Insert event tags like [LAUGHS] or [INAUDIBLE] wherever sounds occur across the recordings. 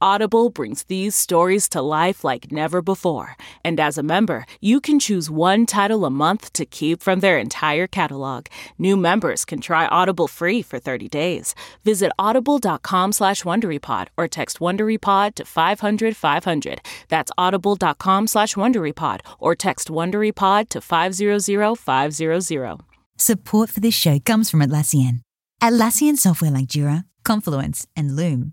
Audible brings these stories to life like never before. And as a member, you can choose one title a month to keep from their entire catalog. New members can try Audible free for 30 days. Visit audible.com slash WonderyPod or text WonderyPod to 500 500. That's audible.com slash WonderyPod or text WonderyPod to 500 500. Support for this show comes from Atlassian. Atlassian software like Jira, Confluence, and Loom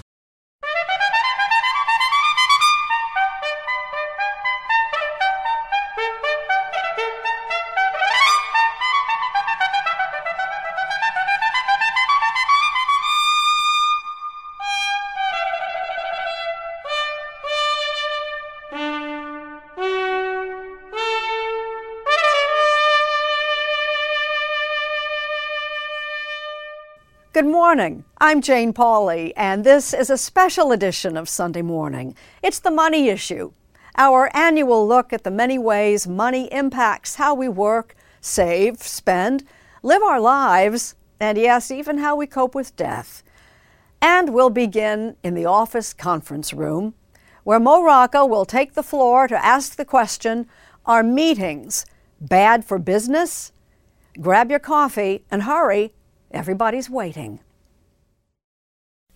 morning. I'm Jane Pauley, and this is a special edition of Sunday Morning. It's the money issue, our annual look at the many ways money impacts how we work, save, spend, live our lives, and yes, even how we cope with death. And we'll begin in the office conference room, where Mo Rocca will take the floor to ask the question Are meetings bad for business? Grab your coffee and hurry Everybody's waiting.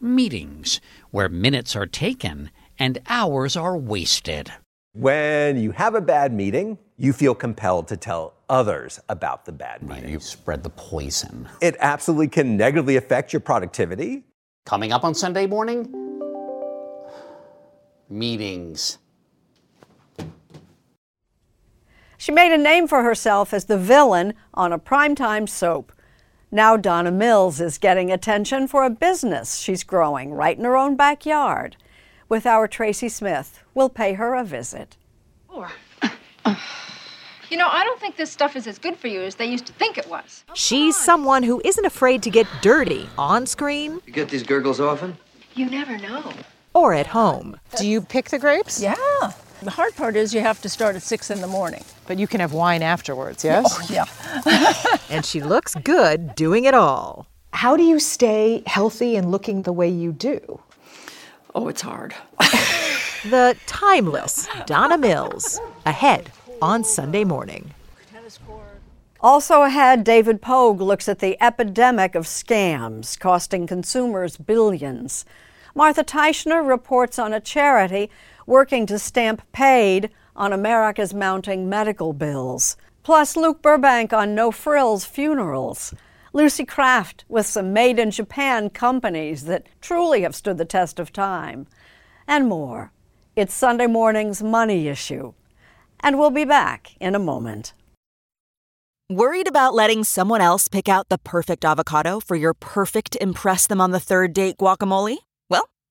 Meetings, where minutes are taken and hours are wasted. When you have a bad meeting, you feel compelled to tell others about the bad meeting. Right, you spread the poison. It absolutely can negatively affect your productivity. Coming up on Sunday morning, meetings. She made a name for herself as the villain on a primetime soap. Now Donna Mills is getting attention for a business she's growing right in her own backyard. With our Tracy Smith, we'll pay her a visit. Or, [SIGHS] you know, I don't think this stuff is as good for you as they used to think it was. She's someone who isn't afraid to get dirty on screen. You get these gurgles often? You never know. Or at home. Do you pick the grapes? Yeah. The hard part is you have to start at six in the morning. But you can have wine afterwards, yes? Oh, yeah. [LAUGHS] and she looks good doing it all. How do you stay healthy and looking the way you do? Oh, it's hard. [LAUGHS] the timeless Donna Mills, ahead on Sunday morning. Also ahead, David Pogue looks at the epidemic of scams costing consumers billions. Martha Teichner reports on a charity working to stamp paid on America's mounting medical bills. Plus, Luke Burbank on No Frills funerals. Lucy Craft with some made in Japan companies that truly have stood the test of time. And more. It's Sunday morning's money issue. And we'll be back in a moment. Worried about letting someone else pick out the perfect avocado for your perfect Impress Them on the Third Date guacamole?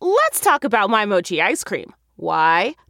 Let's talk about my mochi ice cream. Why?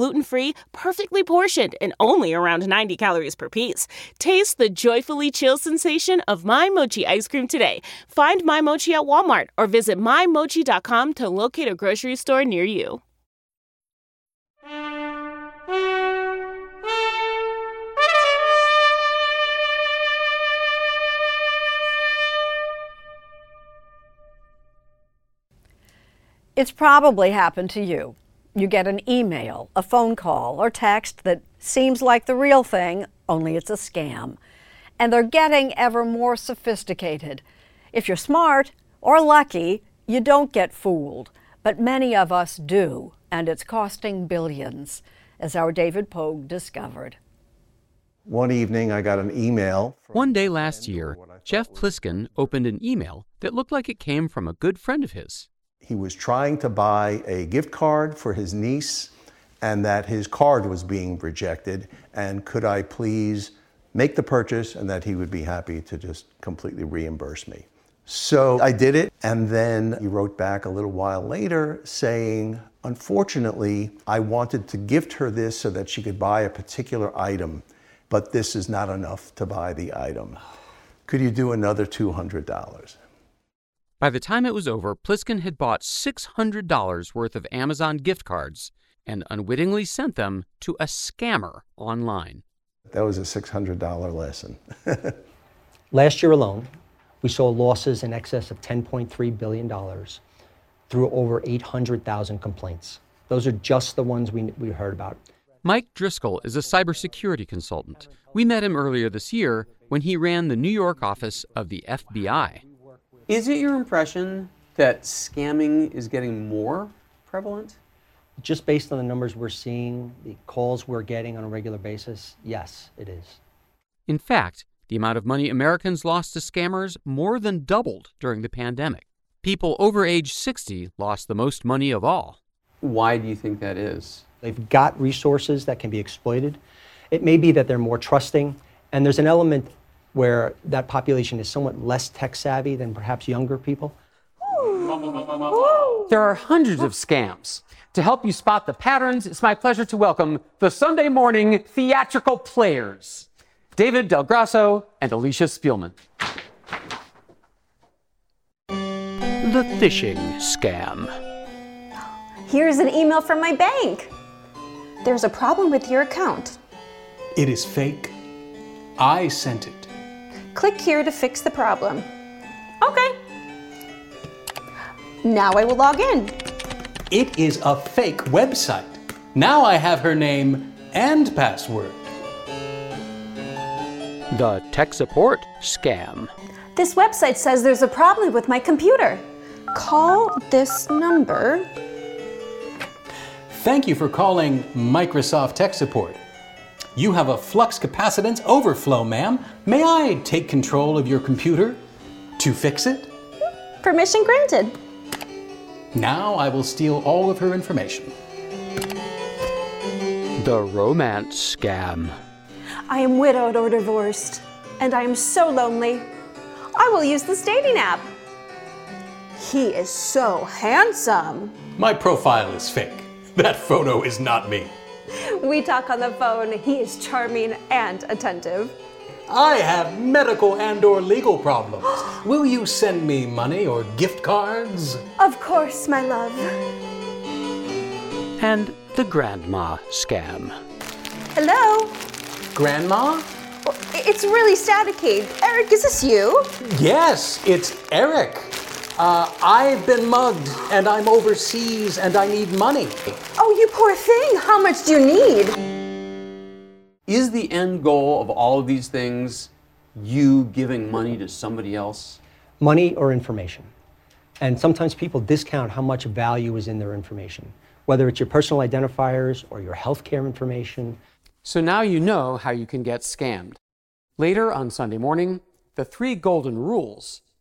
gluten free, perfectly portioned, and only around 90 calories per piece. Taste the joyfully chill sensation of My Mochi ice cream today. Find My Mochi at Walmart or visit MyMochi.com to locate a grocery store near you. It's probably happened to you. You get an email, a phone call, or text that seems like the real thing, only it's a scam. And they're getting ever more sophisticated. If you're smart or lucky, you don't get fooled. But many of us do, and it's costing billions, as our David Pogue discovered. One evening, I got an email. One day last year, Jeff Pliskin opened an email that looked like it came from a good friend of his. He was trying to buy a gift card for his niece, and that his card was being rejected. And could I please make the purchase, and that he would be happy to just completely reimburse me. So I did it, and then he wrote back a little while later saying, Unfortunately, I wanted to gift her this so that she could buy a particular item, but this is not enough to buy the item. Could you do another $200? By the time it was over, Pliskin had bought $600 worth of Amazon gift cards and unwittingly sent them to a scammer online. That was a $600 lesson. [LAUGHS] Last year alone, we saw losses in excess of $10.3 billion through over 800,000 complaints. Those are just the ones we, we heard about. Mike Driscoll is a cybersecurity consultant. We met him earlier this year when he ran the New York office of the FBI. Is it your impression that scamming is getting more prevalent? Just based on the numbers we're seeing, the calls we're getting on a regular basis, yes, it is. In fact, the amount of money Americans lost to scammers more than doubled during the pandemic. People over age 60 lost the most money of all. Why do you think that is? They've got resources that can be exploited. It may be that they're more trusting, and there's an element where that population is somewhat less tech savvy than perhaps younger people. There are hundreds of scams. To help you spot the patterns, it's my pleasure to welcome the Sunday morning theatrical players, David Del Grasso and Alicia Spielman. The phishing scam. Here's an email from my bank. There's a problem with your account. It is fake. I sent it. Click here to fix the problem. Okay. Now I will log in. It is a fake website. Now I have her name and password. The tech support scam. This website says there's a problem with my computer. Call this number. Thank you for calling Microsoft Tech Support. You have a flux capacitance overflow, ma'am. May I take control of your computer to fix it? Permission granted. Now I will steal all of her information. The romance scam. I am widowed or divorced, and I am so lonely. I will use this dating app. He is so handsome. My profile is fake. That photo is not me. We talk on the phone. He is charming and attentive. I have medical and or legal problems. [GASPS] Will you send me money or gift cards? Of course, my love. and the grandma scam. Hello? Grandma? Oh, it's really staticky. Eric, is this you? Yes, it's Eric. Uh, I've been mugged and I'm overseas and I need money. Oh, you poor thing. How much do you need? Is the end goal of all of these things you giving money to somebody else? Money or information. And sometimes people discount how much value is in their information, whether it's your personal identifiers or your healthcare information. So now you know how you can get scammed. Later on Sunday morning, the three golden rules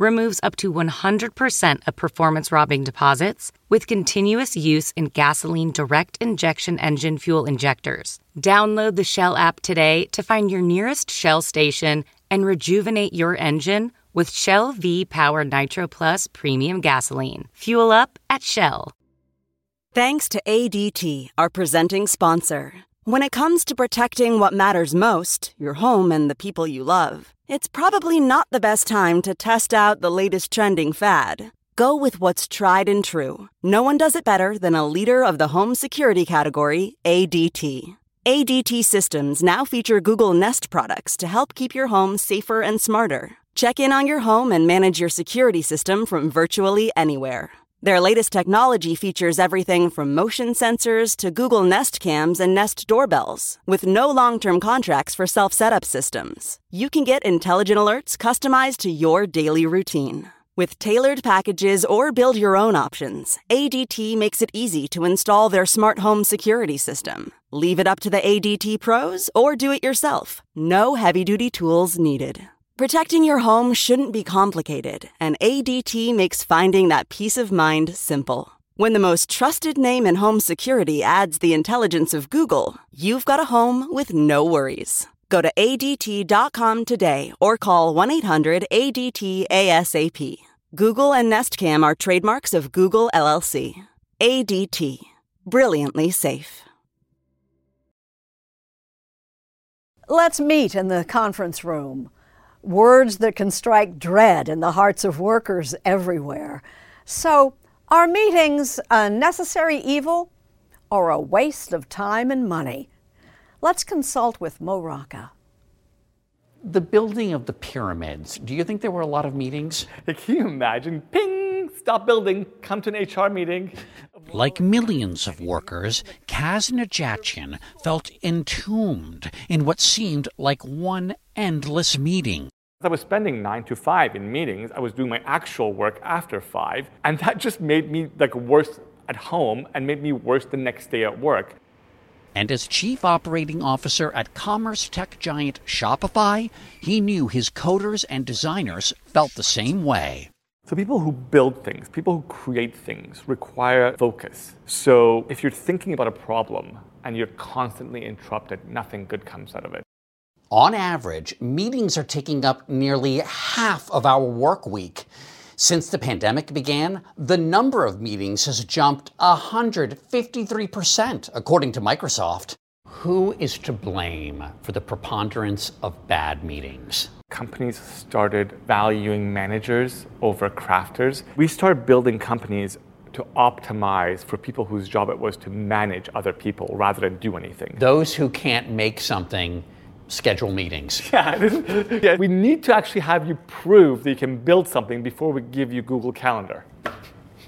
removes up to 100% of performance robbing deposits with continuous use in gasoline direct injection engine fuel injectors. Download the Shell app today to find your nearest Shell station and rejuvenate your engine with Shell V Power Nitro Plus Premium Gasoline. Fuel up at Shell. Thanks to ADT, our presenting sponsor. When it comes to protecting what matters most, your home and the people you love, it's probably not the best time to test out the latest trending fad. Go with what's tried and true. No one does it better than a leader of the home security category, ADT. ADT systems now feature Google Nest products to help keep your home safer and smarter. Check in on your home and manage your security system from virtually anywhere. Their latest technology features everything from motion sensors to Google Nest cams and Nest doorbells, with no long term contracts for self setup systems. You can get intelligent alerts customized to your daily routine. With tailored packages or build your own options, ADT makes it easy to install their smart home security system. Leave it up to the ADT pros or do it yourself. No heavy duty tools needed. Protecting your home shouldn't be complicated, and ADT makes finding that peace of mind simple. When the most trusted name in home security adds the intelligence of Google, you've got a home with no worries. Go to ADT.com today or call 1 800 ADT ASAP. Google and Nest Cam are trademarks of Google LLC. ADT. Brilliantly safe. Let's meet in the conference room. Words that can strike dread in the hearts of workers everywhere. So, are meetings a necessary evil or a waste of time and money? Let's consult with Mo Rocca. The building of the pyramids, do you think there were a lot of meetings? Can you imagine? Ping! Stop building, come to an HR meeting. Like millions of workers, Kaz Nejatian felt entombed in what seemed like one endless meeting. I was spending nine to five in meetings. I was doing my actual work after five, and that just made me like worse at home and made me worse the next day at work. And as chief operating officer at commerce tech giant Shopify, he knew his coders and designers felt the same way. So, people who build things, people who create things, require focus. So, if you're thinking about a problem and you're constantly interrupted, nothing good comes out of it. On average, meetings are taking up nearly half of our work week. Since the pandemic began, the number of meetings has jumped 153%, according to Microsoft. Who is to blame for the preponderance of bad meetings? Companies started valuing managers over crafters. We started building companies to optimize for people whose job it was to manage other people rather than do anything. Those who can't make something schedule meetings. [LAUGHS] Yeah, yeah, we need to actually have you prove that you can build something before we give you Google Calendar.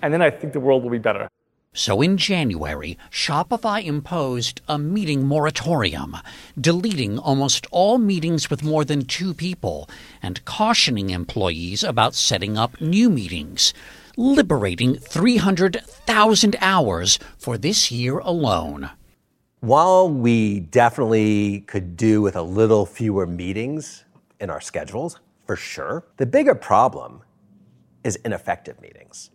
And then I think the world will be better. So in January, Shopify imposed a meeting moratorium, deleting almost all meetings with more than two people and cautioning employees about setting up new meetings, liberating 300,000 hours for this year alone. While we definitely could do with a little fewer meetings in our schedules, for sure, the bigger problem is ineffective meetings.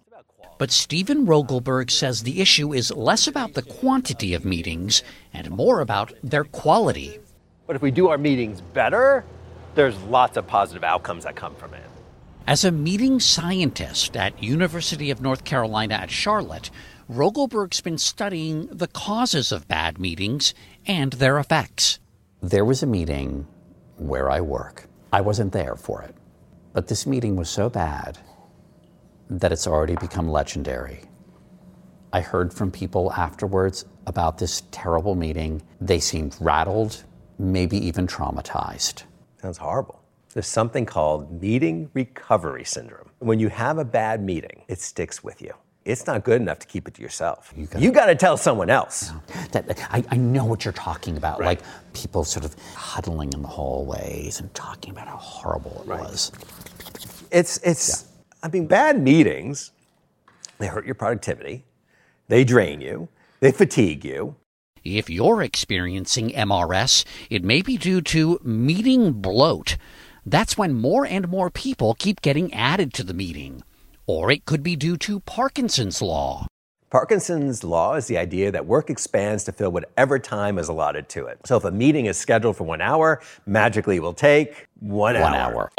But Steven Rogelberg says the issue is less about the quantity of meetings and more about their quality. But if we do our meetings better, there's lots of positive outcomes that come from it. As a meeting scientist at University of North Carolina at Charlotte, Rogelberg's been studying the causes of bad meetings and their effects. There was a meeting where I work. I wasn't there for it. But this meeting was so bad that it's already become legendary. I heard from people afterwards about this terrible meeting. They seemed rattled, maybe even traumatized. Sounds horrible. There's something called meeting recovery syndrome. When you have a bad meeting, it sticks with you. It's not good enough to keep it to yourself. You got to tell someone else. That, I, I know what you're talking about. Like people sort of huddling in the hallways and talking about how horrible it was. It's it's I mean bad meetings they hurt your productivity. They drain you. They fatigue you. If you're experiencing MRS, it may be due to meeting bloat. That's when more and more people keep getting added to the meeting. Or it could be due to Parkinson's law. Parkinson's law is the idea that work expands to fill whatever time is allotted to it. So if a meeting is scheduled for one hour, magically it will take one, One hour. hour.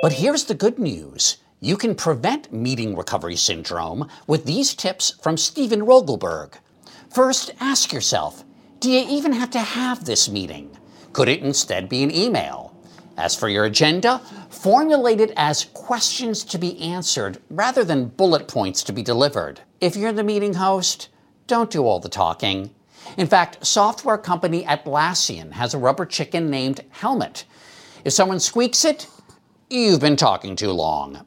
But here's the good news. You can prevent meeting recovery syndrome with these tips from Steven Rogelberg. First, ask yourself do you even have to have this meeting? Could it instead be an email? As for your agenda, formulate it as questions to be answered rather than bullet points to be delivered. If you're the meeting host, don't do all the talking. In fact, software company Atlassian has a rubber chicken named Helmet. If someone squeaks it, you've been talking too long.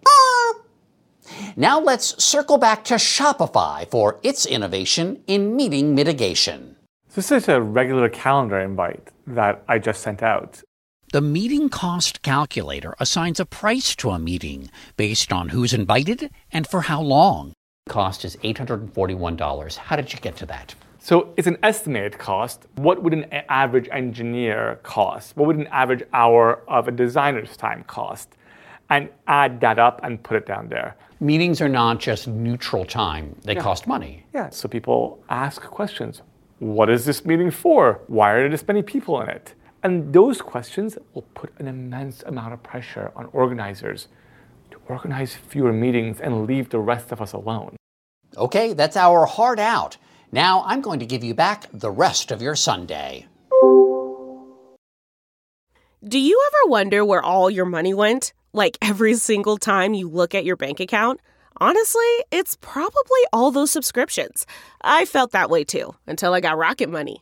Now let's circle back to Shopify for its innovation in meeting mitigation. This is a regular calendar invite that I just sent out. The meeting cost calculator assigns a price to a meeting based on who's invited and for how long. Cost is $841. How did you get to that? So it's an estimated cost. What would an average engineer cost? What would an average hour of a designer's time cost? And add that up and put it down there. Meetings are not just neutral time, they Yeah. cost money. Yeah, so people ask questions. What is this meeting for? Why are there this many people in it? And those questions will put an immense amount of pressure on organizers to organize fewer meetings and leave the rest of us alone. Okay, that's our heart out. Now I'm going to give you back the rest of your Sunday. Do you ever wonder where all your money went? Like every single time you look at your bank account? Honestly, it's probably all those subscriptions. I felt that way too until I got Rocket Money.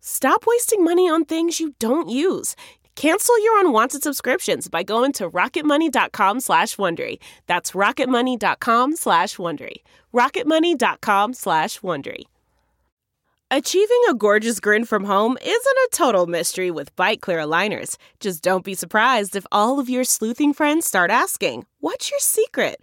Stop wasting money on things you don't use. Cancel your unwanted subscriptions by going to rocketmoney.com slash Wondery. That's rocketmoney.com slash Wondery. rocketmoney.com slash Wondery. Achieving a gorgeous grin from home isn't a total mystery with Byte Clear aligners. Just don't be surprised if all of your sleuthing friends start asking, What's your secret?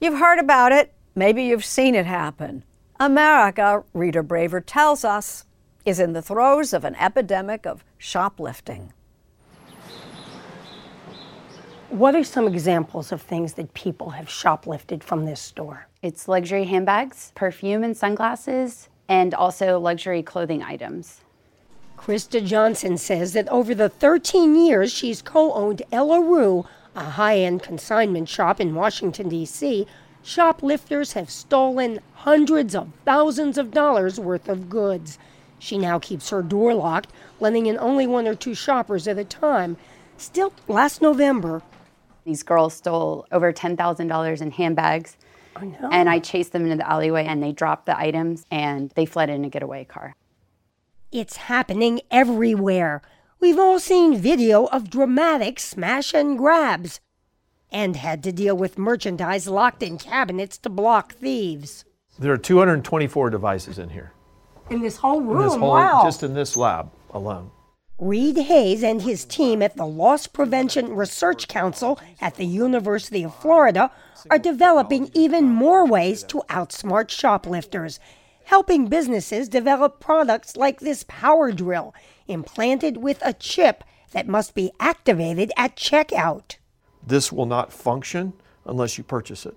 You've heard about it. Maybe you've seen it happen. America, Rita Braver tells us, is in the throes of an epidemic of shoplifting. What are some examples of things that people have shoplifted from this store? It's luxury handbags, perfume and sunglasses, and also luxury clothing items. Krista Johnson says that over the 13 years she's co owned Ella Rue, a high end consignment shop in Washington, D.C., shoplifters have stolen hundreds of thousands of dollars worth of goods. She now keeps her door locked, letting in only one or two shoppers at a time. Still, last November, These girls stole over $10,000 in handbags, Oh, no. And I chased them into the alleyway and they dropped the items and they fled in a getaway car. It's happening everywhere. We've all seen video of dramatic smash and grabs and had to deal with merchandise locked in cabinets to block thieves. There are 224 devices in here. In this whole room, this whole, wow. Just in this lab alone. Reed Hayes and his team at the Loss Prevention Research Council at the University of Florida are developing even more ways to outsmart shoplifters, helping businesses develop products like this power drill implanted with a chip that must be activated at checkout. This will not function unless you purchase it.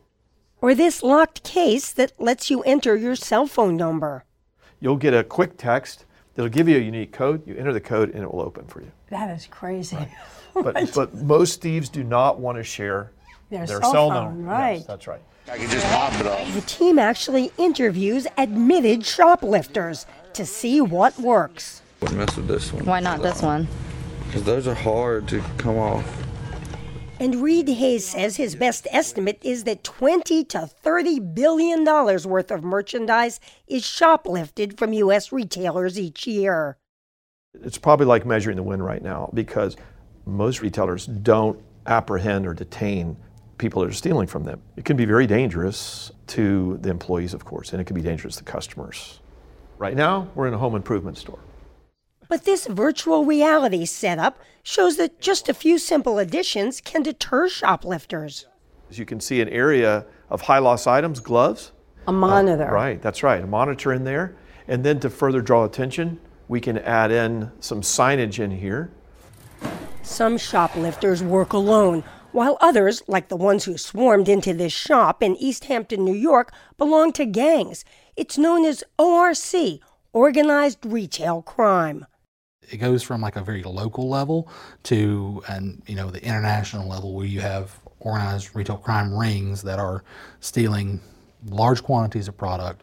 Or this locked case that lets you enter your cell phone number. You'll get a quick text that'll give you a unique code. You enter the code and it will open for you. That is crazy. [LAUGHS] But, but most thieves do not want to share Their their, cell cell, phone, number. right. Yes, that's right. I can just pop it off. The team actually interviews admitted shoplifters to see what works. Wouldn't mess with this one. Why not this one? Because those are hard to come off. And Reed Hayes says his best estimate is that 20 to 30 billion dollars worth of merchandise is shoplifted from US retailers each year. It's probably like measuring the wind right now because most retailers don't apprehend or detain people that are stealing from them. It can be very dangerous to the employees, of course, and it can be dangerous to customers. Right now, we're in a home improvement store. But this virtual reality setup shows that just a few simple additions can deter shoplifters. As you can see, an area of high loss items, gloves. A monitor. Uh, right, that's right, a monitor in there. And then to further draw attention, we can add in some signage in here. Some shoplifters work alone, while others, like the ones who swarmed into this shop in East Hampton, New York, belong to gangs. It's known as ORC, Organized Retail Crime. It goes from like a very local level to and you know the international level where you have organized retail crime rings that are stealing large quantities of product.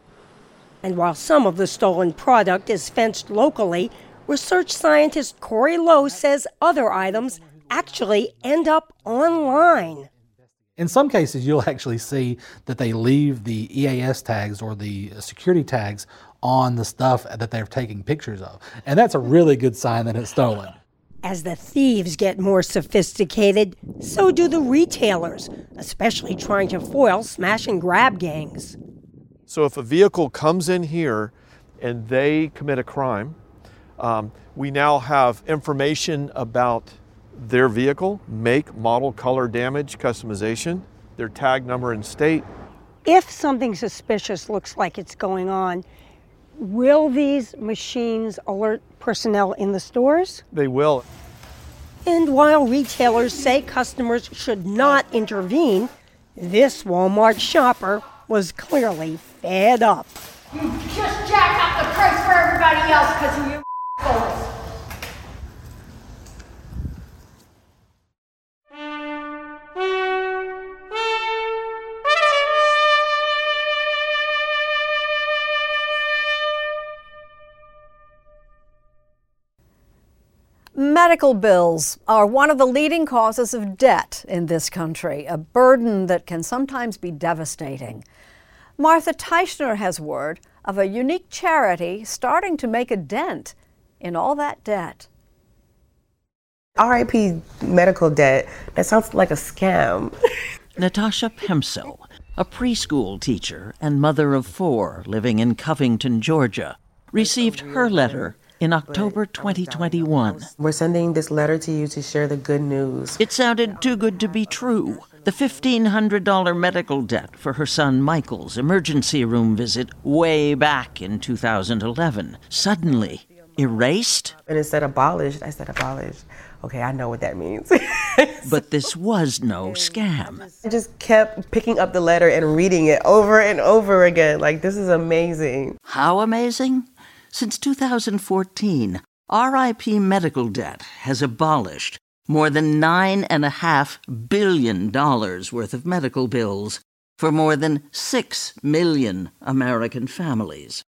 And while some of the stolen product is fenced locally, research scientist Corey Lowe says other items actually end up online. In some cases, you'll actually see that they leave the EAS tags or the security tags on the stuff that they're taking pictures of. And that's a really good sign that it's stolen. As the thieves get more sophisticated, so do the retailers, especially trying to foil smash and grab gangs. So if a vehicle comes in here and they commit a crime, um, we now have information about their vehicle, make, model, color, damage, customization, their tag number and state. If something suspicious looks like it's going on, will these machines alert personnel in the stores? They will. And while retailers say customers should not intervene, this Walmart shopper was clearly fed up. You just jacked up the price for everybody else because of you assholes. [LAUGHS] Medical bills are one of the leading causes of debt in this country, a burden that can sometimes be devastating. Martha Teichner has word of a unique charity starting to make a dent in all that debt. RIP medical debt, that sounds like a scam. [LAUGHS] Natasha Pemsel, a preschool teacher and mother of four living in Covington, Georgia, received her letter in October 2021. We're sending this letter to you to share the good news. It sounded too good to be true. The $1,500 medical debt for her son Michael's emergency room visit way back in 2011 suddenly erased. And said abolished. I said abolished. Okay, I know what that means. [LAUGHS] but this was no scam. I just kept picking up the letter and reading it over and over again. Like, this is amazing. How amazing? Since 2014, RIP medical debt has abolished more than $9.5 billion worth of medical bills for more than 6 million American families.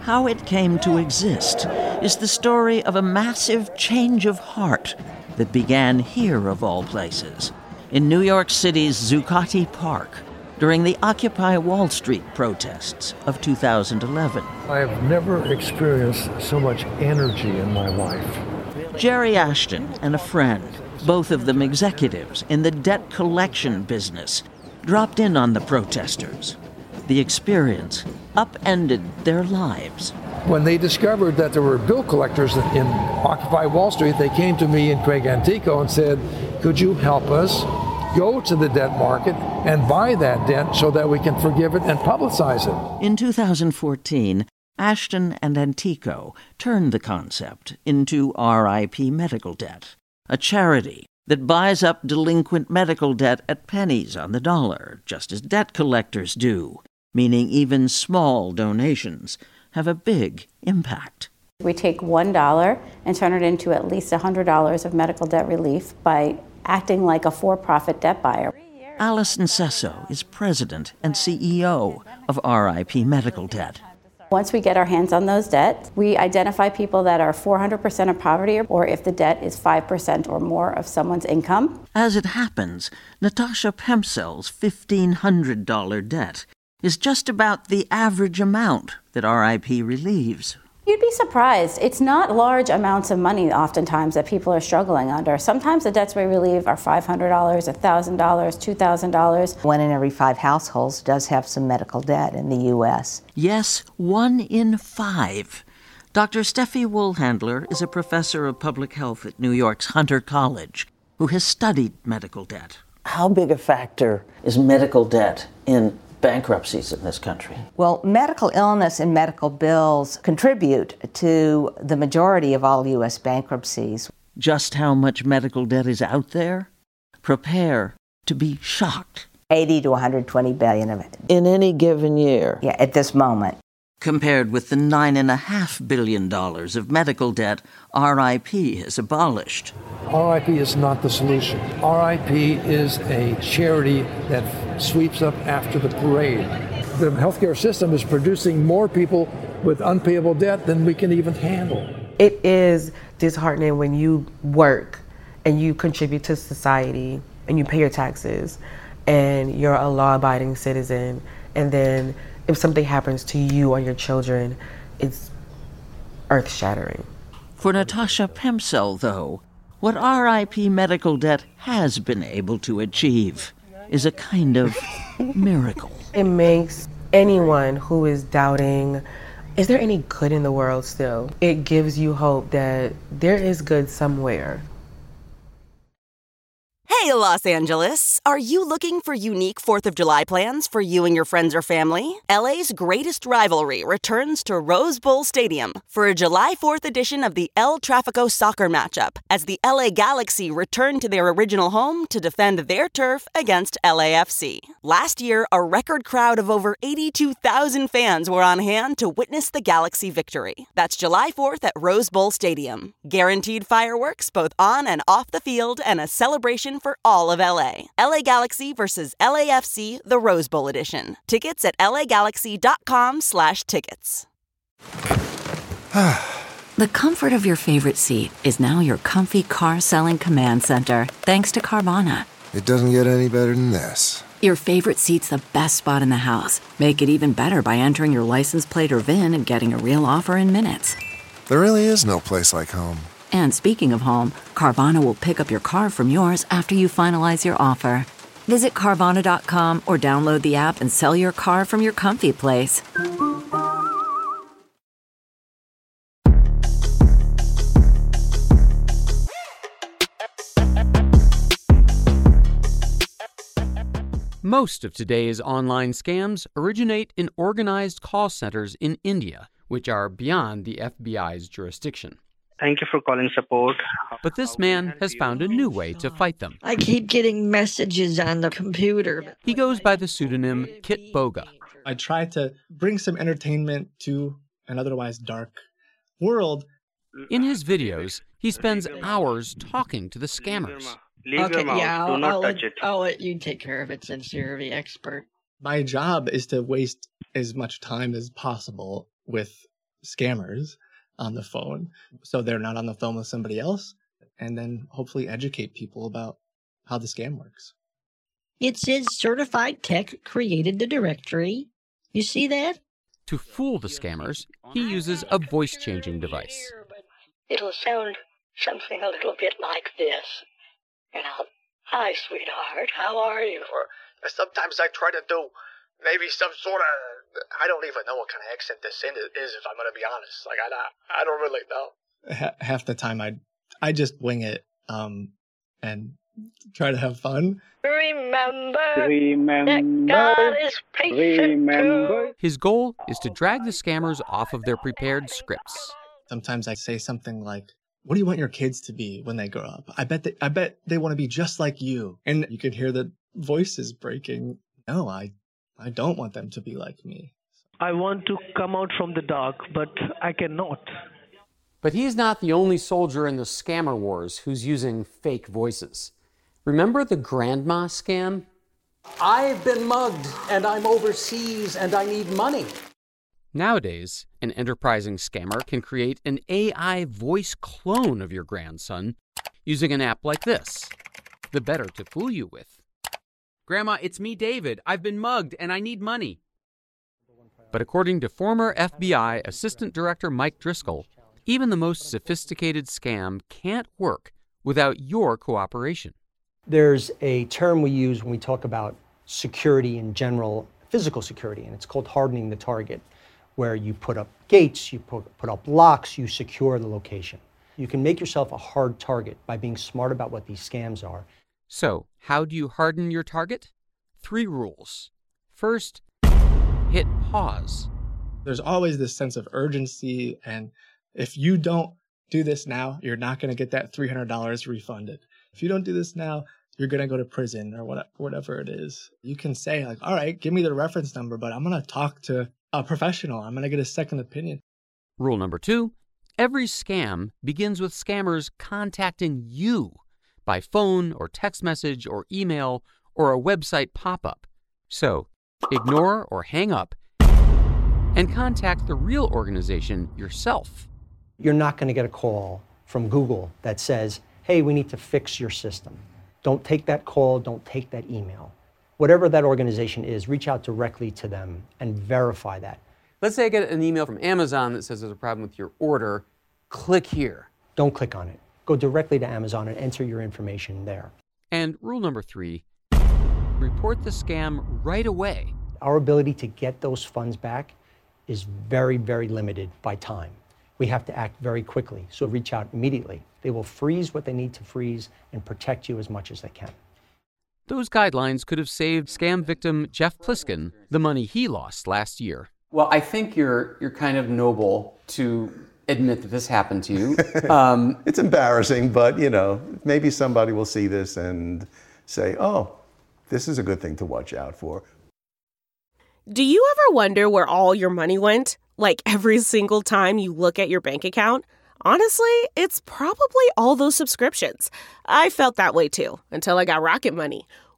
How it came to exist is the story of a massive change of heart that began here, of all places, in New York City's Zuccotti Park, during the Occupy Wall Street protests of 2011. I have never experienced so much energy in my life. Jerry Ashton and a friend, both of them executives in the debt collection business, dropped in on the protesters. The experience upended their lives. When they discovered that there were bill collectors in Occupy Wall Street, they came to me and Craig Antico and said, Could you help us go to the debt market and buy that debt so that we can forgive it and publicize it? In 2014, Ashton and Antico turned the concept into RIP Medical Debt, a charity that buys up delinquent medical debt at pennies on the dollar, just as debt collectors do, meaning even small donations have a big impact. We take $1 and turn it into at least $100 of medical debt relief by acting like a for profit debt buyer. Allison Sesso is president and CEO of RIP Medical Debt. Once we get our hands on those debts, we identify people that are 400% of poverty or if the debt is 5% or more of someone's income. As it happens, Natasha Pemsel's $1,500 debt is just about the average amount that RIP relieves. You'd be surprised. It's not large amounts of money oftentimes that people are struggling under. Sometimes the debts we relieve are $500, $1,000, $2,000. One in every five households does have some medical debt in the U.S. Yes, one in five. Dr. Steffi Woolhandler is a professor of public health at New York's Hunter College who has studied medical debt. How big a factor is medical debt in bankruptcies in this country? Well, medical illness and medical bills contribute to the majority of all U.S. bankruptcies. Just how much medical debt is out there? Prepare to be shocked. 80 to 120 billion of it. In any given year? Yeah, at this moment. Compared with the $9.5 billion of medical debt RIP has abolished. RIP is not the solution. RIP is a charity that sweeps up after the parade. The healthcare system is producing more people with unpayable debt than we can even handle. It is disheartening when you work and you contribute to society and you pay your taxes and you're a law abiding citizen and then if something happens to you or your children, it's earth shattering. For Natasha Pemsel, though, what RIP medical debt has been able to achieve is a kind of [LAUGHS] miracle. It makes anyone who is doubting, is there any good in the world still? It gives you hope that there is good somewhere. Hey, Los Angeles! Are you looking for unique 4th of July plans for you and your friends or family? LA's greatest rivalry returns to Rose Bowl Stadium for a July 4th edition of the El Trafico soccer matchup as the LA Galaxy return to their original home to defend their turf against LAFC. Last year, a record crowd of over 82,000 fans were on hand to witness the Galaxy victory. That's July 4th at Rose Bowl Stadium. Guaranteed fireworks both on and off the field and a celebration for all of LA. LA Galaxy versus LAFC, the Rose Bowl edition. Tickets at lagalaxy.com slash tickets. [SIGHS] The comfort of your favorite seat is now your comfy car selling command center, thanks to Carvana. It doesn't get any better than this. Your favorite seat's the best spot in the house. Make it even better by entering your license plate or VIN and getting a real offer in minutes. There really is no place like home. And speaking of home, Carvana will pick up your car from yours after you finalize your offer. Visit Carvana.com or download the app and sell your car from your comfy place. Most of today's online scams originate in organized call centers in India, which are beyond the FBI's jurisdiction. Thank you for calling support. But this man has found a new way to fight them. I keep getting messages on the computer. He goes by the pseudonym Kitboga. I try to bring some entertainment to an otherwise dark world. In his videos, he spends hours talking to the scammers. Leave okay, your mouth. yeah, Do I'll, not I'll touch let, it. I'll let you take care of it since you're the expert. My job is to waste as much time as possible with scammers on the phone so they're not on the phone with somebody else and then hopefully educate people about how the scam works. It says certified tech created the directory. You see that? To fool the scammers, he uses a voice changing device. It'll sound something a little bit like this. And I'll, hi, sweetheart, how are you? Or sometimes I try to do maybe some sort of I don't even know what kind of accent this is if I'm gonna be honest. Like I not, I don't really know. half the time I I just wing it um and try to have fun. Remember, Remember, that God is patient too. His goal is to drag the scammers off of their prepared scripts. Sometimes I say something like, "What do you want your kids to be when they grow up?" I bet they, I bet they want to be just like you. And you can hear the voices breaking. No, I I don't want them to be like me. I want to come out from the dark, but I cannot. But he's not the only soldier in the scammer wars who's using fake voices. Remember the grandma scam? I've been mugged and I'm overseas and I need money. Nowadays, an enterprising scammer can create an AI voice clone of your grandson using an app like this the better to fool you with. Grandma, it's me, David. I've been mugged and I need money. But according to former FBI Assistant Director Mike Driscoll, even the most sophisticated scam can't work without your cooperation. There's a term we use when we talk about security in general, physical security, and it's called hardening the target, where you put up gates, you put, put up locks, you secure the location. You can make yourself a hard target by being smart about what these scams are. So, how do you harden your target? Three rules. First, hit pause. There's always this sense of urgency, and if you don't do this now, you're not going to get that $300 refunded. If you don't do this now, you're going to go to prison or what, whatever it is. You can say, like, all right, give me the reference number, but I'm going to talk to a professional. I'm going to get a second opinion. Rule number two every scam begins with scammers contacting you by phone or text message or email or a website pop up. So ignore or hang up and contact the real organization yourself. You're not going to get a call from Google that says, hey, we need to fix your system. Don't take that call, don't take that email. Whatever that organization is, reach out directly to them and verify that. Let's say I get an email from Amazon that says there's a problem with your order. Click here. Don't click on it. Go directly to Amazon and enter your information there. And rule number three report the scam right away. Our ability to get those funds back is very, very limited by time. We have to act very quickly, so reach out immediately. They will freeze what they need to freeze and protect you as much as they can. Those guidelines could have saved scam victim Jeff Pliskin the money he lost last year. Well, I think you're you're kind of noble to admit that this happened to you. [LAUGHS] Um, it's embarrassing, but you know, maybe somebody will see this and say, "Oh, this is a good thing to watch out for." Do you ever wonder where all your money went? Like every single time you look at your bank account? Honestly, it's probably all those subscriptions. I felt that way too until I got Rocket Money.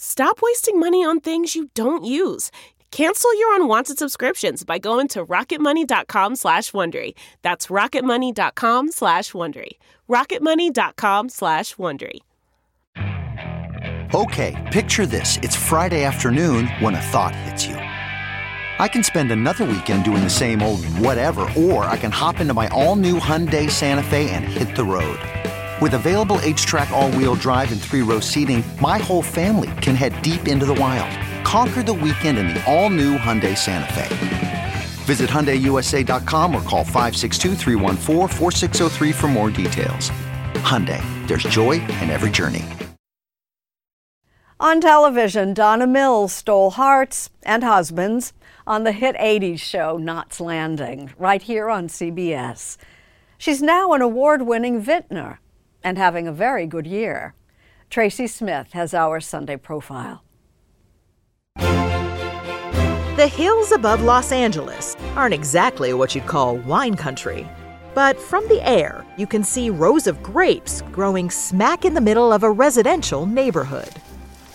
Stop wasting money on things you don't use. Cancel your unwanted subscriptions by going to rocketmoney.com slash Wondery. That's rocketmoney.com slash Wondery. rocketmoney.com slash Wondery. Okay, picture this. It's Friday afternoon when a thought hits you. I can spend another weekend doing the same old whatever, or I can hop into my all-new Hyundai Santa Fe and hit the road. With available H-Track all-wheel drive and three-row seating, my whole family can head deep into the wild. Conquer the weekend in the all-new Hyundai Santa Fe. Visit HyundaiUSA.com or call 562 for more details. Hyundai, there's joy in every journey. On television, Donna Mills stole hearts and husbands on the hit 80s show Knots Landing, right here on CBS. She's now an award winning vintner and having a very good year. Tracy Smith has our Sunday profile. The hills above Los Angeles aren't exactly what you'd call wine country. But from the air, you can see rows of grapes growing smack in the middle of a residential neighborhood.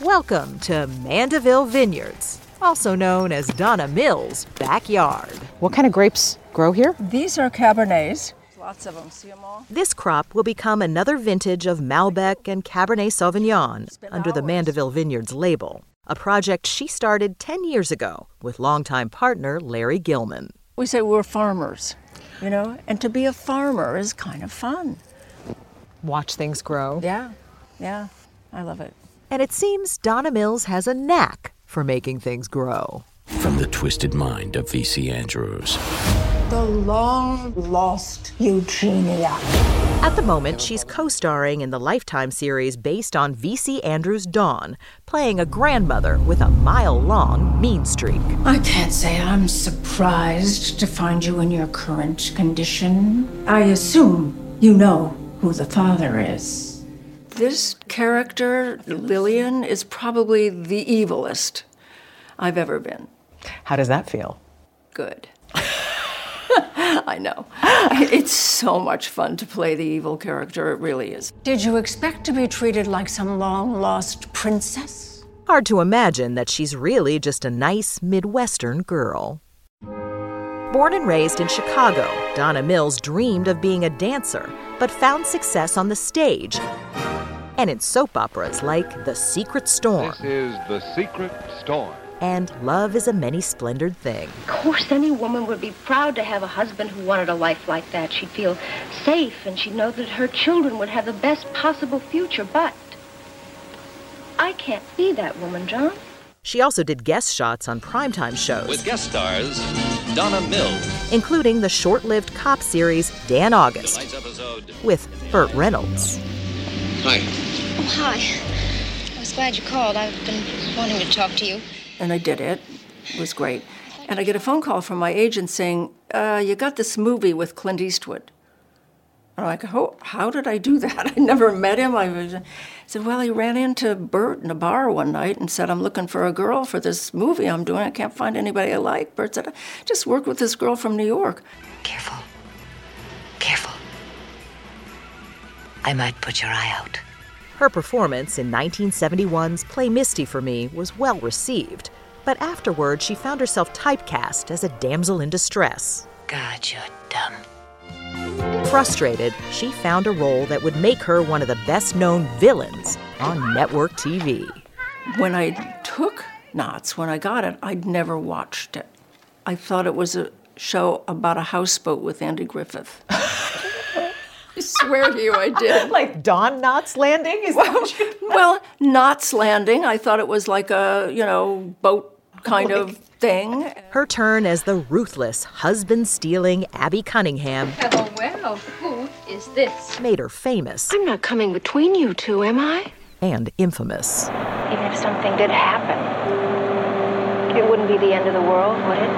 Welcome to Mandeville Vineyards, also known as Donna Mills' backyard. What kind of grapes grow here? These are Cabernets. Lots of them. See them all? This crop will become another vintage of Malbec and Cabernet Sauvignon under the Mandeville Vineyards label, a project she started 10 years ago with longtime partner Larry Gilman. We say we're farmers, you know, and to be a farmer is kind of fun. Watch things grow. Yeah, yeah, I love it. And it seems Donna Mills has a knack for making things grow. From the twisted mind of V.C. Andrews. The long lost Eugenia. At the moment, she's co starring in the Lifetime series based on V.C. Andrews' Dawn, playing a grandmother with a mile long mean streak. I can't say I'm surprised to find you in your current condition. I assume you know who the father is. This character, Lillian, is probably the evilest I've ever been. How does that feel? Good. [LAUGHS] [LAUGHS] I know. [LAUGHS] It's so much fun to play the evil character. It really is. Did you expect to be treated like some long lost princess? Hard to imagine that she's really just a nice Midwestern girl. Born and raised in Chicago, Donna Mills dreamed of being a dancer, but found success on the stage and in soap operas like The Secret Storm. This is The Secret Storm and love is a many splendored thing. Of course, any woman would be proud to have a husband who wanted a life like that. She'd feel safe and she'd know that her children would have the best possible future, but I can't be that woman, John. She also did guest shots on primetime shows. With guest stars Donna Mills, including the short lived cop series Dan August with Burt Reynolds. Hi. Oh, hi. I was glad you called. I've been wanting to talk to you and I did it. It was great. And I get a phone call from my agent saying, uh, You got this movie with Clint Eastwood. I'm like, how, how did I do that? [LAUGHS] I never met him. I was, said, Well, he ran into Burt in a bar one night and said, I'm looking for a girl for this movie I'm doing. I can't find anybody I like. Burt said, just work with this girl from New York. Careful. Careful. I might put your eye out. Her performance in 1971's Play Misty for Me was well received, but afterward she found herself typecast as a damsel in distress. God, you're dumb. Frustrated, she found a role that would make her one of the best known villains on network TV. When I took Knots, when I got it, I'd never watched it. I thought it was a show about a houseboat with Andy Griffith. [LAUGHS] I swear to you, I did. [LAUGHS] like Don Knotts Landing? Is [LAUGHS] well, well, Knots Landing. I thought it was like a, you know, boat kind like, of thing. Her turn as the ruthless, husband stealing Abby Cunningham. Oh, well, who is this? Made her famous. I'm not coming between you two, am I? And infamous. Even if something did happen, it wouldn't be the end of the world, would it?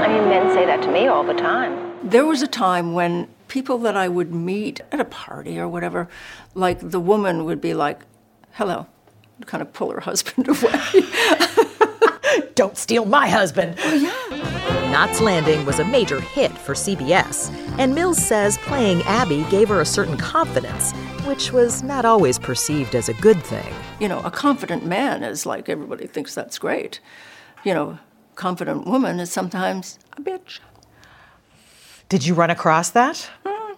I mean, men say that to me all the time. There was a time when people that I would meet at a party or whatever, like the woman would be like, hello, kind of pull her [LAUGHS] husband away. [LAUGHS] Don't steal my husband. Oh, yeah. Knots Landing was a major hit for CBS, and Mills says playing Abby gave her a certain confidence, which was not always perceived as a good thing. You know, a confident man is like everybody thinks that's great. You know, confident woman is sometimes a bitch. Did you run across that?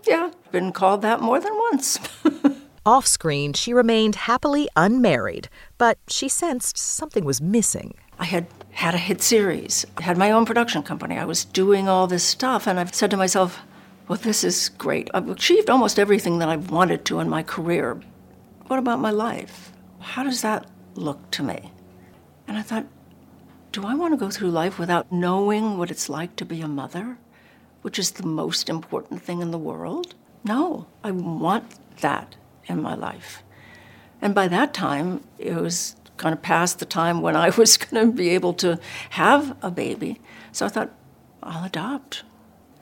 Yeah, been called that more than once. [LAUGHS] Off screen, she remained happily unmarried, but she sensed something was missing. I had had a hit series, I had my own production company, I was doing all this stuff, and I've said to myself, well, this is great. I've achieved almost everything that I've wanted to in my career. What about my life? How does that look to me? And I thought, do I want to go through life without knowing what it's like to be a mother? Which is the most important thing in the world? No, I want that in my life. And by that time, it was kind of past the time when I [LAUGHS] was going to be able to have a baby. So I thought, I'll adopt.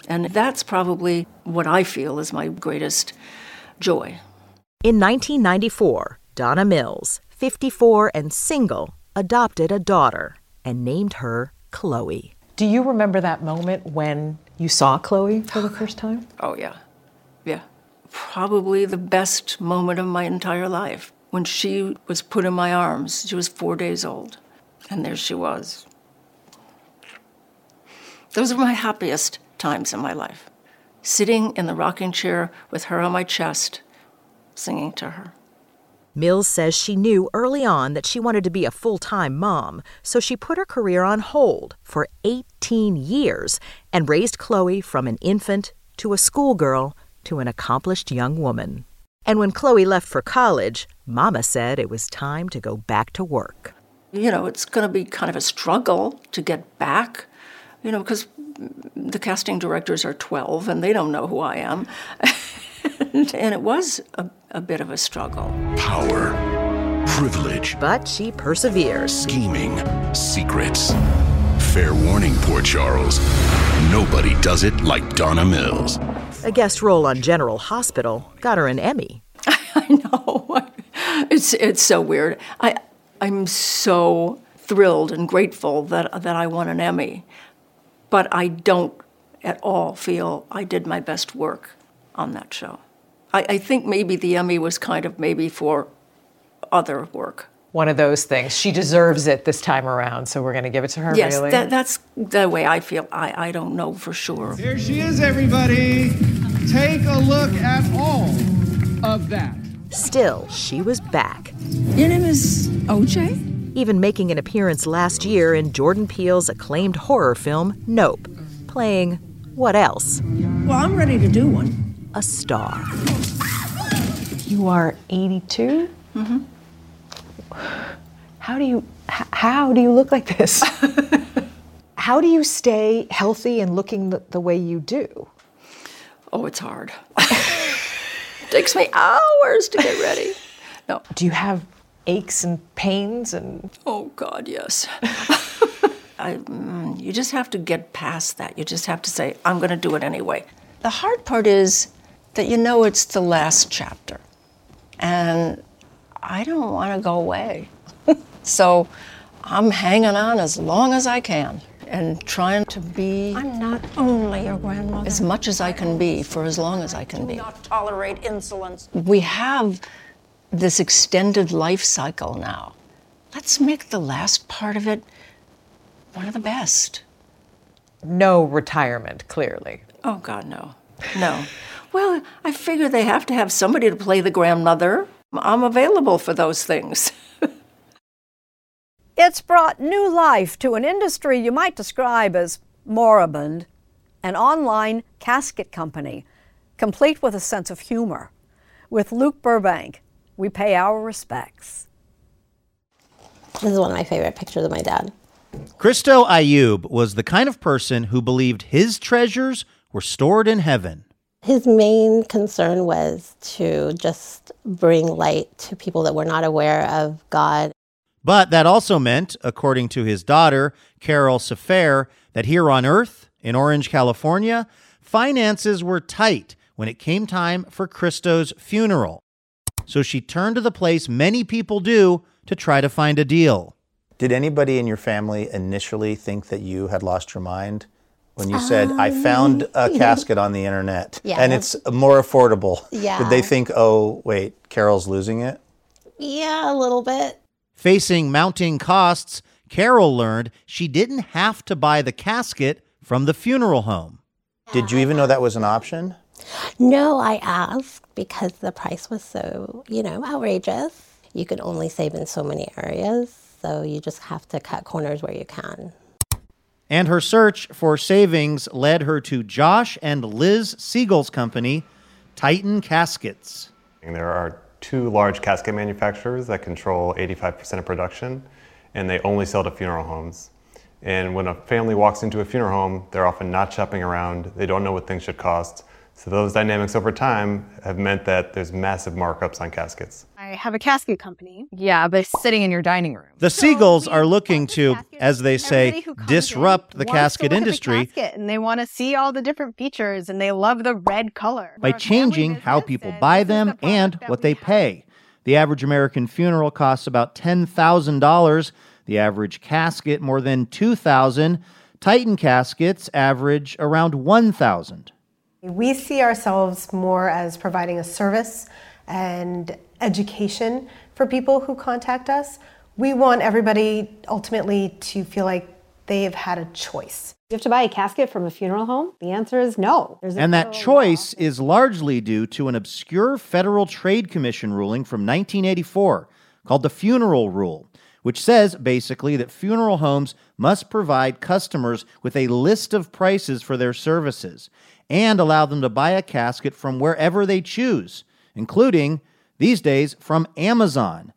And that's probably what I feel is my greatest joy. In 1994, Donna Mills, 54 and single, adopted a daughter. and named her Chloe. Do you remember that moment when you saw Chloe for the [SIGHS] first time? Oh, yeah. Yeah. Probably the best moment of my entire life. When she was put in my arms, she was four days old. And there she was. Those were my happiest times in my life. Sitting in the rocking chair with her on my chest, singing to her. Mills says she knew early on that she wanted to be a full time mom, so she put her career on hold for 18 years and raised Chloe from an infant to a schoolgirl to an accomplished young woman. And when Chloe left for college, Mama said it was time to go back to work. You know, it's going to be kind of a struggle to get back, you know, because the casting directors are 12 and they don't know who I am. [LAUGHS] and it was a, a bit of a struggle. Power, privilege, But she perseveres. scheming, secrets. Fair warning, poor Charles. Nobody does it like Donna Mills. A guest role on General Hospital got her an Emmy. [LAUGHS] I know. It's it's so weird. I I'm so thrilled and grateful that that I won an Emmy, but I don't at all feel I did my best work on that show. I, I think maybe the Emmy was kind of maybe for other work. One of those things. She deserves it this time around, so we're going to give it to her. yes, really? that, that's the way I feel. I, I don't know for sure. There she is, everybody. Take a look at all of that. Still, she was back. Your name is OJ? Even making an appearance last year in Jordan Peele's acclaimed horror film, Nope, playing what else? Well, I'm ready to do one. A star. You are 82? Mm-hmm. How do you h- how do you look like this? [LAUGHS] how do you stay healthy and looking the, the way you do? Oh, it's hard. it [LAUGHS] takes me hours to get ready. No. Do you have aches and pains and Oh God, yes. [LAUGHS] I, mm, you just have to get past that. You just have to say, I'm going to do it anyway. The hard part is that you know it's the last chapter. And I don't want to go away. [LAUGHS] so I'm hanging on as long as I can and trying to be I'm not only your grandmother. as much as I can be for as long as I can be. not tolerate insolence. We have this extended life cycle now. Let's make the last part of it one of the best. no retirement, clearly? Oh, God, no. No. Well, I figure they have to have somebody to play the grandmother. I'm available for those things. [LAUGHS] It's brought new life to an industry you might describe as moribund, an online casket company, complete with a sense of humor. With Luke Burbank, we pay our respects. This is one of my favorite pictures of my dad. Christo Ayub was the kind of person who believed his treasures were stored in heaven. His main concern was to just bring light to people that were not aware of God. But that also meant, according to his daughter, Carol Sefer, that here on Earth, in Orange, California, finances were tight when it came time for Christo's funeral. So she turned to the place many people do to try to find a deal. Did anybody in your family initially think that you had lost your mind when you said, I found a Um, casket on the internet Yeah. and it's more affordable? Yeah. Did they think, oh, wait, Carol's losing it? Yeah, a little bit. Facing mounting costs, Carol learned she didn't have to buy the casket from the funeral home. Did you even know that was an option? No, I asked because the price was so, you know, outrageous. You can only save in so many areas, so you just have to cut corners where you can. And her search for savings led her to Josh and Liz Siegel's company, Titan Caskets. And There are two large casket manufacturers that control 85% of production, and they only sell to funeral homes. And when a family walks into a funeral home, they're often not shopping around, they don't know what things should cost. So those dynamics over time have meant that there's massive markups on caskets. I have a casket company. Yeah, but sitting in your dining room. The Siegels are looking to, as they say, disrupt the casket look at the industry casket, and they want to see all the different features, and they love the red color. by changing how people buy them and what they pay. The average American funeral costs about $10,000. The The average casket more than 2,000. Titan caskets average around 1,000. We see ourselves more as providing a service and education for people who contact us. We want everybody ultimately to feel like they've had a choice. You have to buy a casket from a funeral home? The answer is no. There's And that choice is largely due to an obscure Federal Trade Commission ruling from 1984 called the Funeral Rule, which says basically that funeral homes must provide customers with a list of prices for their services and allow them to buy a casket from wherever they choose, including, these days, from Amazon.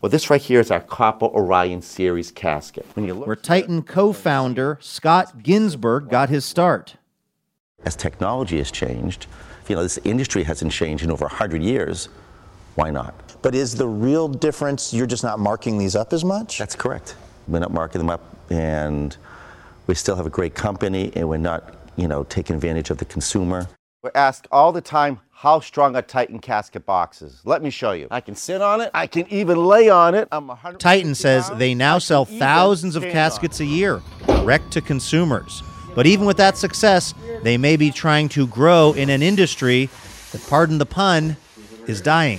Well, this right here is our Copper Orion Series casket. When you look where Titan co founder Scott Ginsberg got his start. as technology has changed, you know, this industry hasn't changed in over 100 years, why not? But is the real difference you're just not marking these up as much? That's correct. We're not marking them up, and we still have a great company, and we're not, you know, taking advantage of the consumer. We're asked all the time how strong a Titan casket box is. Let me show you. I can sit on it. I can even lay on it. I'm Titan says they now sell thousands of caskets a year, direct to consumers. But even with that success, they may be trying to grow in an industry that, pardon the pun, is dying.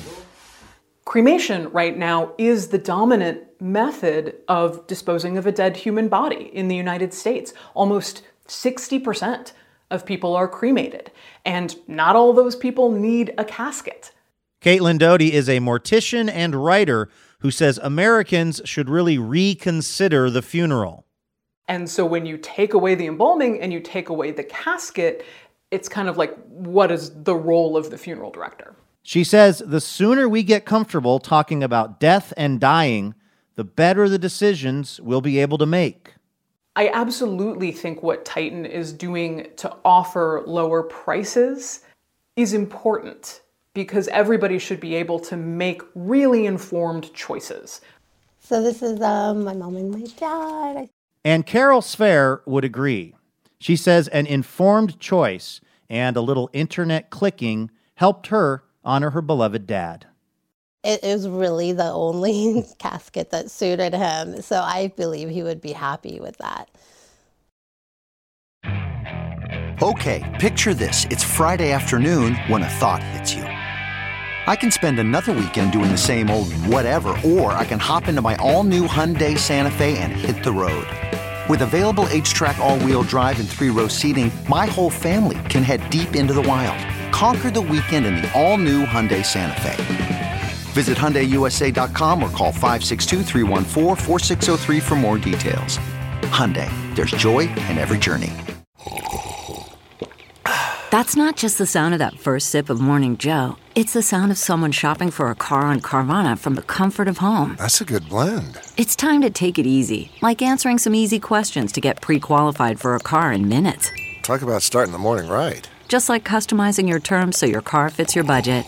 Cremation right now is the dominant method of disposing of a dead human body in the United States. Almost 60% of people are cremated, and not all those people need a casket. Caitlin Doughty is a mortician and writer who says Americans should really reconsider the funeral. And so when you take away the embalming and you take away the casket, it's kind of like what is the role of the funeral director? She says the sooner we get comfortable talking about death and dying, the better the decisions we'll be able to make. I absolutely think what Titan is doing to offer lower prices is important because everybody should be able to make really informed choices. So this is um, my mom and my dad. And Carol Sfair would agree. She says an informed choice and a little internet clicking helped her honor her beloved dad. It is really the only [LAUGHS] casket that suited him, so I believe he would be happy with that. Okay, picture this. It's Friday afternoon when a thought hits you. I can spend another weekend doing the same old whatever, or I can hop into my all new Hyundai Santa Fe and hit the road. With available H track, all wheel drive, and three row seating, my whole family can head deep into the wild. Conquer the weekend in the all new Hyundai Santa Fe. Visit HyundaiUSA.com or call 562 for more details. Hyundai, there's joy in every journey. That's not just the sound of that first sip of Morning Joe. It's the sound of someone shopping for a car on Carvana from the comfort of home. That's a good blend. It's time to take it easy, like answering some easy questions to get pre qualified for a car in minutes. Talk about starting the morning right. Just like customizing your terms so your car fits your budget.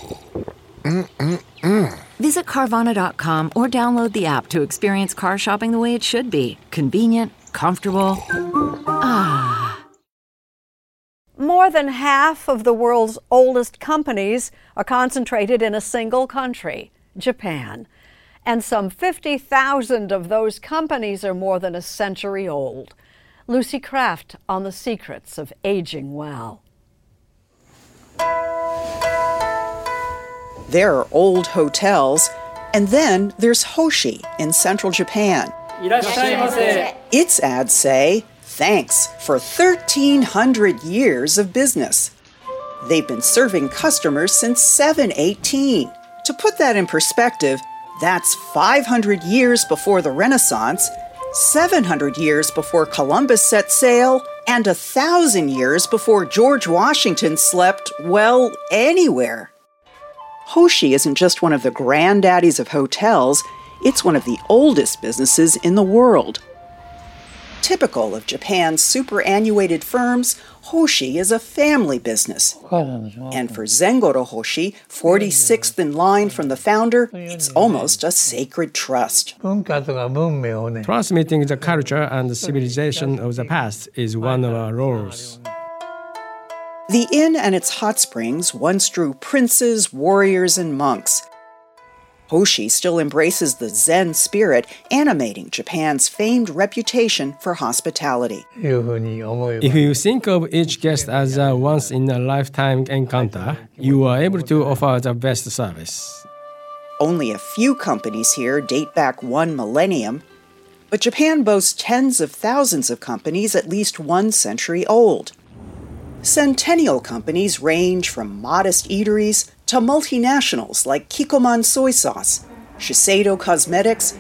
Mm-mm-mm. Visit Carvana.com or download the app to experience car shopping the way it should be convenient, comfortable. Ah. More than half of the world's oldest companies are concentrated in a single country, Japan. And some 50,000 of those companies are more than a century old. Lucy Craft on the secrets of aging well. There are old hotels, and then there's Hoshi in central Japan. Its ads say, Thanks for 1,300 years of business. They've been serving customers since 718. To put that in perspective, that's 500 years before the Renaissance, 700 years before Columbus set sail, and a thousand years before George Washington slept, well, anywhere. Hoshi isn't just one of the granddaddies of hotels, it's one of the oldest businesses in the world. Typical of Japan's superannuated firms, Hoshi is a family business. And for Zengoro Hoshi, 46th in line from the founder, it's almost a sacred trust. Transmitting the culture and civilization of the past is one of our roles. The inn and its hot springs once drew princes, warriors, and monks. Hoshi still embraces the Zen spirit animating Japan's famed reputation for hospitality. If you think of each guest as a once in a lifetime encounter, you are able to offer the best service. Only a few companies here date back one millennium, but Japan boasts tens of thousands of companies at least one century old. Centennial companies range from modest eateries to multinationals like Kikkoman Soy Sauce, Shiseido Cosmetics,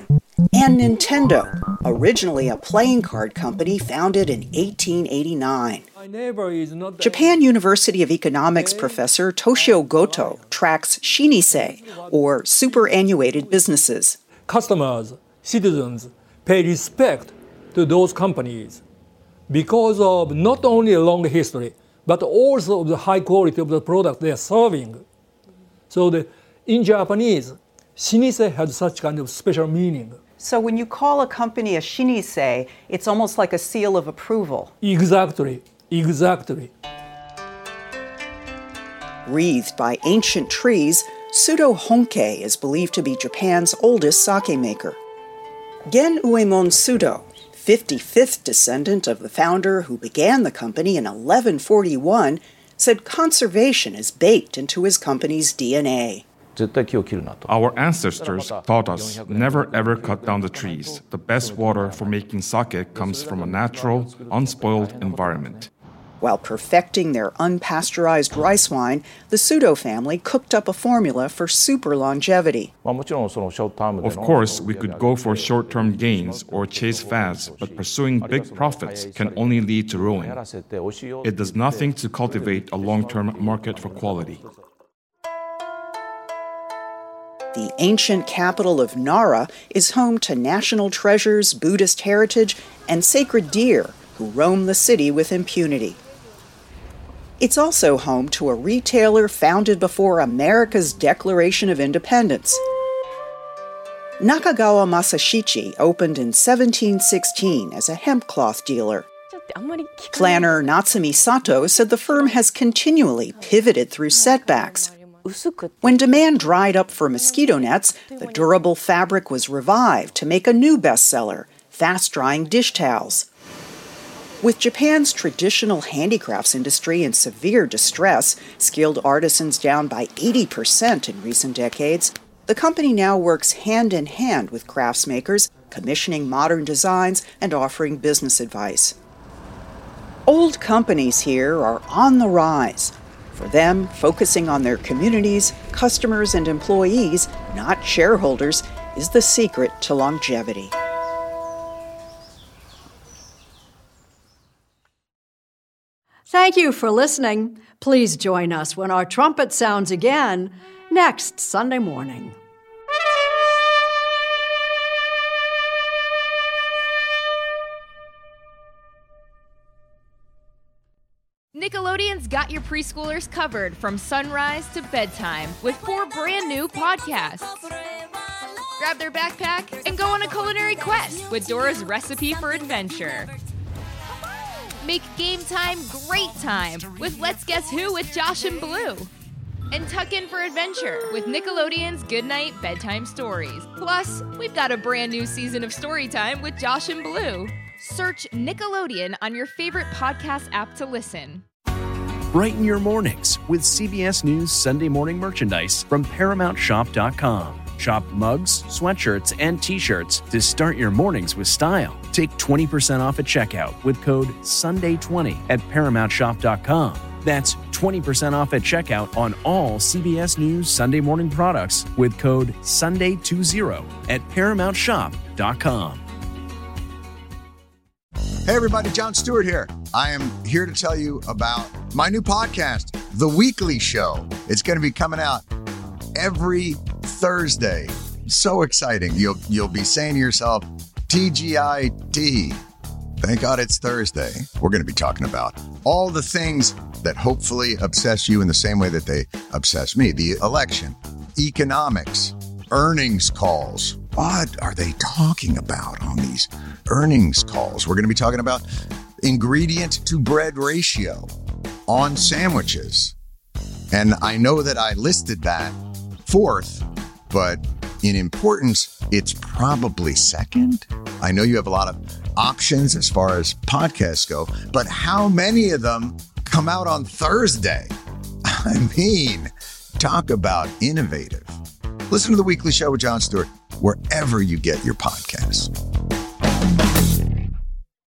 and Nintendo, originally a playing card company founded in 1889. Japan University of Economics professor Toshio Goto tracks shinise, or superannuated businesses. Customers, citizens pay respect to those companies because of not only a long history, but also of the high quality of the product they are serving. So the, in Japanese, shinise has such kind of special meaning. So when you call a company a shinise, it's almost like a seal of approval. Exactly, exactly. Wreathed by ancient trees, Sudo Honke is believed to be Japan's oldest sake maker. Gen Uemon Sudo, 55th descendant of the founder who began the company in 1141, said conservation is baked into his company's DNA. Our ancestors taught us never ever cut down the trees. The best water for making sake comes from a natural, unspoiled environment. While perfecting their unpasteurized rice wine, the Sudo family cooked up a formula for super longevity. Of course, we could go for short term gains or chase fads, but pursuing big profits can only lead to ruin. It does nothing to cultivate a long term market for quality. The ancient capital of Nara is home to national treasures, Buddhist heritage, and sacred deer who roam the city with impunity. It's also home to a retailer founded before America's Declaration of Independence. Nakagawa Masashichi opened in 1716 as a hemp cloth dealer. Planner Natsumi Sato said the firm has continually pivoted through setbacks. When demand dried up for mosquito nets, the durable fabric was revived to make a new bestseller fast drying dish towels. With Japan's traditional handicrafts industry in severe distress, skilled artisans down by 80% in recent decades, the company now works hand in hand with craftsmakers, commissioning modern designs and offering business advice. Old companies here are on the rise. For them, focusing on their communities, customers, and employees, not shareholders, is the secret to longevity. Thank you for listening. Please join us when our trumpet sounds again next Sunday morning. Nickelodeon's got your preschoolers covered from sunrise to bedtime with four brand new podcasts. Grab their backpack and go on a culinary quest with Dora's recipe for adventure. Make game time great time with Let's Guess Who with Josh and Blue. And tuck in for adventure with Nickelodeon's Goodnight Bedtime Stories. Plus, we've got a brand new season of Storytime with Josh and Blue. Search Nickelodeon on your favorite podcast app to listen. Brighten your mornings with CBS News Sunday morning merchandise from ParamountShop.com. Shop mugs, sweatshirts, and t shirts to start your mornings with style. Take 20% off at checkout with code SUNDAY20 at ParamountShop.com. That's 20% off at checkout on all CBS News Sunday morning products with code SUNDAY20 at ParamountShop.com. Hey, everybody, Jon Stewart here. I am here to tell you about my new podcast, The Weekly Show. It's going to be coming out every Thursday. So exciting. You'll you'll be saying to yourself, TGIT. Thank God it's Thursday. We're going to be talking about all the things that hopefully obsess you in the same way that they obsess me. The election, economics, earnings calls. What are they talking about on these earnings calls? We're going to be talking about ingredient to bread ratio on sandwiches. And I know that I listed that fourth, but in importance, it's probably second. I know you have a lot of options as far as podcasts go, but how many of them come out on Thursday? [LAUGHS] I mean, talk about innovative. Listen to the weekly show with Jon Stewart wherever you get your podcasts.